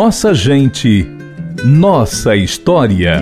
Nossa gente, nossa história.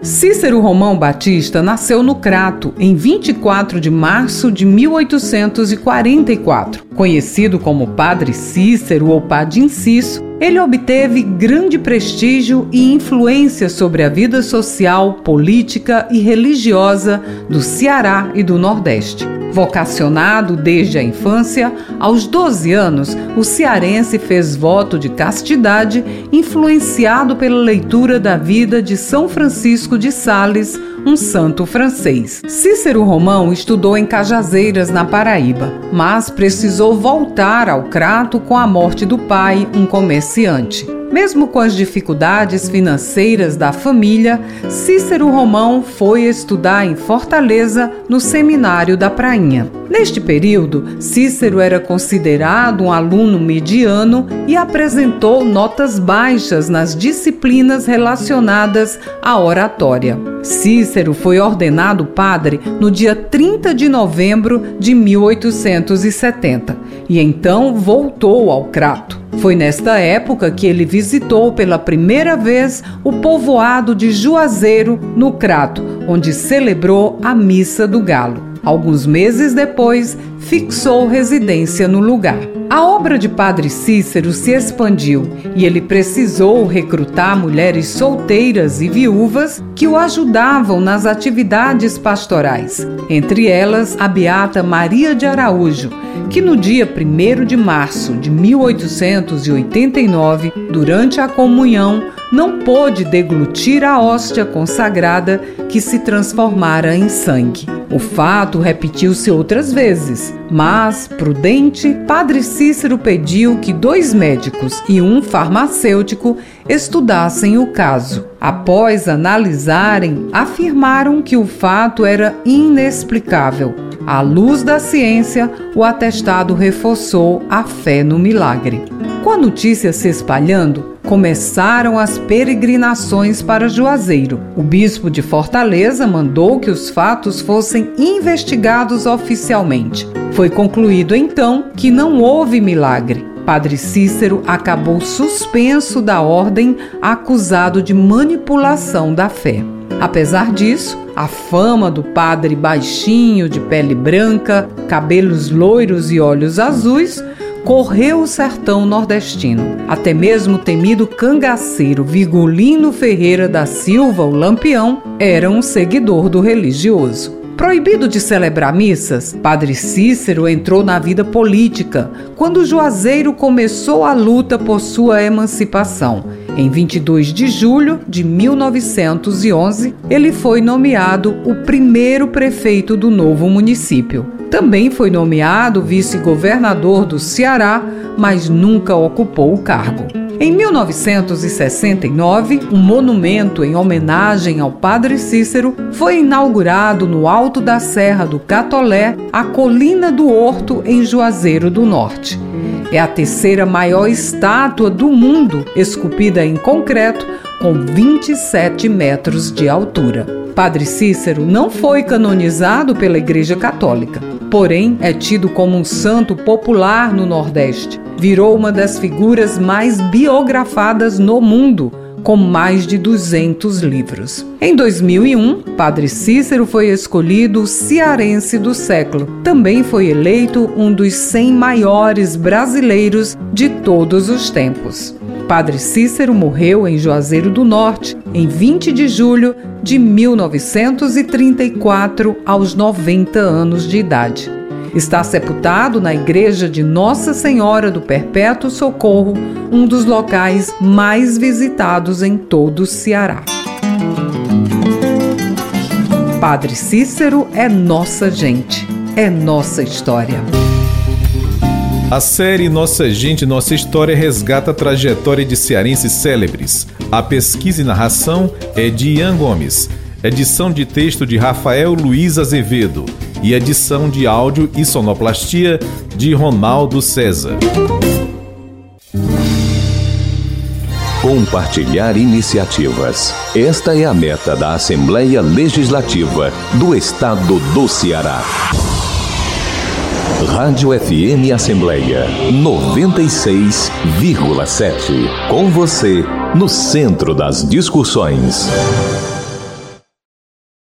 Cícero Romão Batista nasceu no Crato em 24 de março de 1844. Conhecido como Padre Cícero ou Padre Inciso, ele obteve grande prestígio e influência sobre a vida social, política e religiosa do Ceará e do Nordeste. Vocacionado desde a infância, aos 12 anos, o cearense fez voto de castidade, influenciado pela leitura da vida de São Francisco de Sales, um santo francês. Cícero Romão estudou em Cajazeiras, na Paraíba, mas precisou voltar ao Crato com a morte do pai, um comerciante. Mesmo com as dificuldades financeiras da família, Cícero Romão foi estudar em Fortaleza, no Seminário da Prainha. Neste período, Cícero era considerado um aluno mediano e apresentou notas baixas nas disciplinas relacionadas à oratória. Cícero foi ordenado padre no dia 30 de novembro de 1870 e então voltou ao Crato. Foi nesta época que ele visitou pela primeira vez o povoado de Juazeiro, no Crato, onde celebrou a Missa do Galo. Alguns meses depois, fixou residência no lugar. A obra de Padre Cícero se expandiu e ele precisou recrutar mulheres solteiras e viúvas que o ajudavam nas atividades pastorais. Entre elas, a beata Maria de Araújo, que no dia 1 de março de 1889, durante a comunhão, não pôde deglutir a hóstia consagrada que se transformara em sangue. O fato repetiu-se outras vezes, mas, prudente, Padre Cícero pediu que dois médicos e um farmacêutico estudassem o caso. Após analisarem, afirmaram que o fato era inexplicável. À luz da ciência, o atestado reforçou a fé no milagre. Com a notícia se espalhando, começaram as peregrinações para Juazeiro. O bispo de Fortaleza mandou que os fatos fossem investigados oficialmente. Foi concluído então que não houve milagre. Padre Cícero acabou suspenso da ordem, acusado de manipulação da fé. Apesar disso, a fama do padre baixinho, de pele branca, cabelos loiros e olhos azuis correu o sertão nordestino. Até mesmo o temido cangaceiro Vigolino Ferreira da Silva, o Lampião, era um seguidor do religioso. Proibido de celebrar missas, Padre Cícero entrou na vida política quando Juazeiro começou a luta por sua emancipação. Em 22 de julho de 1911, ele foi nomeado o primeiro prefeito do novo município. Também foi nomeado vice-governador do Ceará, mas nunca ocupou o cargo. Em 1969, um monumento em homenagem ao Padre Cícero foi inaugurado no alto da Serra do Catolé, a Colina do Horto, em Juazeiro do Norte. É a terceira maior estátua do mundo esculpida em concreto, com 27 metros de altura. Padre Cícero não foi canonizado pela Igreja Católica porém é tido como um santo popular no Nordeste. Virou uma das figuras mais biografadas no mundo, com mais de 200 livros. Em 2001, Padre Cícero foi escolhido o cearense do século. Também foi eleito um dos 100 maiores brasileiros de todos os tempos. Padre Cícero morreu em Juazeiro do Norte em 20 de julho de 1934, aos 90 anos de idade. Está sepultado na igreja de Nossa Senhora do Perpétuo Socorro, um dos locais mais visitados em todo o Ceará. Padre Cícero é nossa gente, é nossa história. A série Nossa Gente, Nossa História resgata a trajetória de cearenses célebres. A pesquisa e narração é de Ian Gomes. Edição de texto de Rafael Luiz Azevedo. E edição de áudio e sonoplastia de Ronaldo César. Compartilhar iniciativas. Esta é a meta da Assembleia Legislativa do Estado do Ceará. Rádio FM Assembleia 96,7. Com você, no centro das discussões.